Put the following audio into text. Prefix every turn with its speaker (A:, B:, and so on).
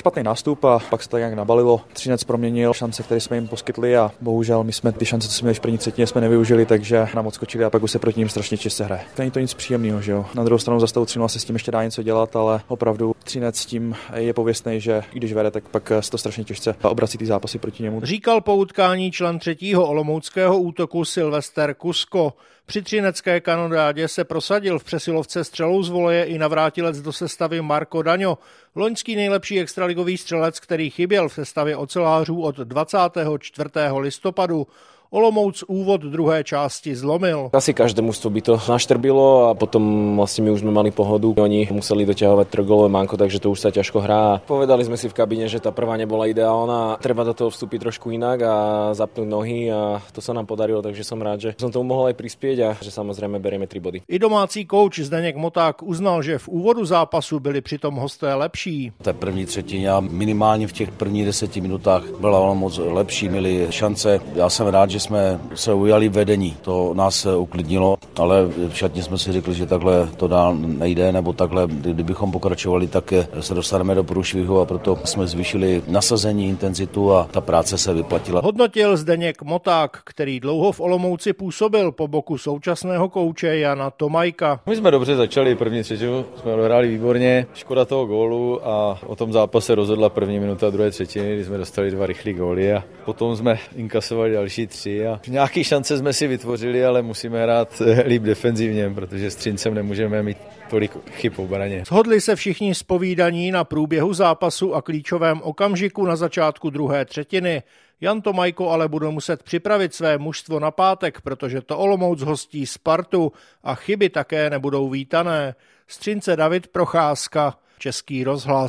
A: špatný nástup a pak se to nějak nabalilo. Třinec proměnil šance, které jsme jim poskytli a bohužel my jsme ty šance, co jsme měli v první třetině, jsme nevyužili, takže nám odskočili a pak už se proti ním strašně čistě hraje. Není to nic příjemného, že jo. Na druhou stranu za 3 se s tím ještě dá něco dělat, ale opravdu Třinec tím je pověstný, že když vede, tak pak se to strašně těžce obrací ty zápasy proti němu.
B: Říkal po utkání člen třetího olomouckého útoku Silvester Kusko. Při třinecké kanonádě se prosadil v přesilovce střelou z voleje i navrátilec do sestavy Marko Daňo, loňský nejlepší extraligový střelec, který chyběl v sestavě ocelářů od 24. listopadu. Olomouc úvod druhé části zlomil.
C: Asi každé mužstvo by to naštrbilo a potom vlastne my už sme mali pohodu. Oni museli doťahovať trojgolové manko, takže to už sa ťažko hrá. Povedali sme si v kabine, že tá prvá nebola ideálna. Treba do toho vstúpiť trošku inak a zapnúť nohy a to sa nám podarilo, takže som rád, že som tomu mohol aj prispieť a že samozrejme berieme tri body.
B: I domácí kouč Zdeněk Moták uznal, že v úvodu zápasu byli přitom hosté lepší.
D: Ta první třetina minimálně v těch prvních deseti minutách byla moc lepší, měli šance. Já jsem rád, že jsme se ujali vedení. To nás uklidnilo, ale v šatně jsme si řekli, že takhle to dál nejde, nebo takhle, kdybychom pokračovali, tak se dostaneme do průšvihu a proto jsme zvýšili nasazení, intenzitu a ta práce se vyplatila.
B: Hodnotil Zdeněk Moták, který dlouho v Olomouci působil po boku současného kouče Jana Tomajka.
E: My jsme dobře začali, první třetinu jsme odehráli výborně, škoda toho gólu a o tom zápase rozhodla první minuta druhé třetiny, kdy jsme dostali dva rychlé góly a potom jsme inkasovali další tři šanci a nějaký šance jsme si vytvořili, ale musíme hrát líp defenzivně, protože s Třincem nemůžeme mít tolik chyb v obraně.
B: Shodli se všichni spovídaní na průběhu zápasu a klíčovém okamžiku na začátku druhé třetiny. Jan Tomajko ale bude muset připravit své mužstvo na pátek, protože to Olomouc hostí Spartu a chyby také nebudou vítané. Střince David Procházka, Český rozhlas.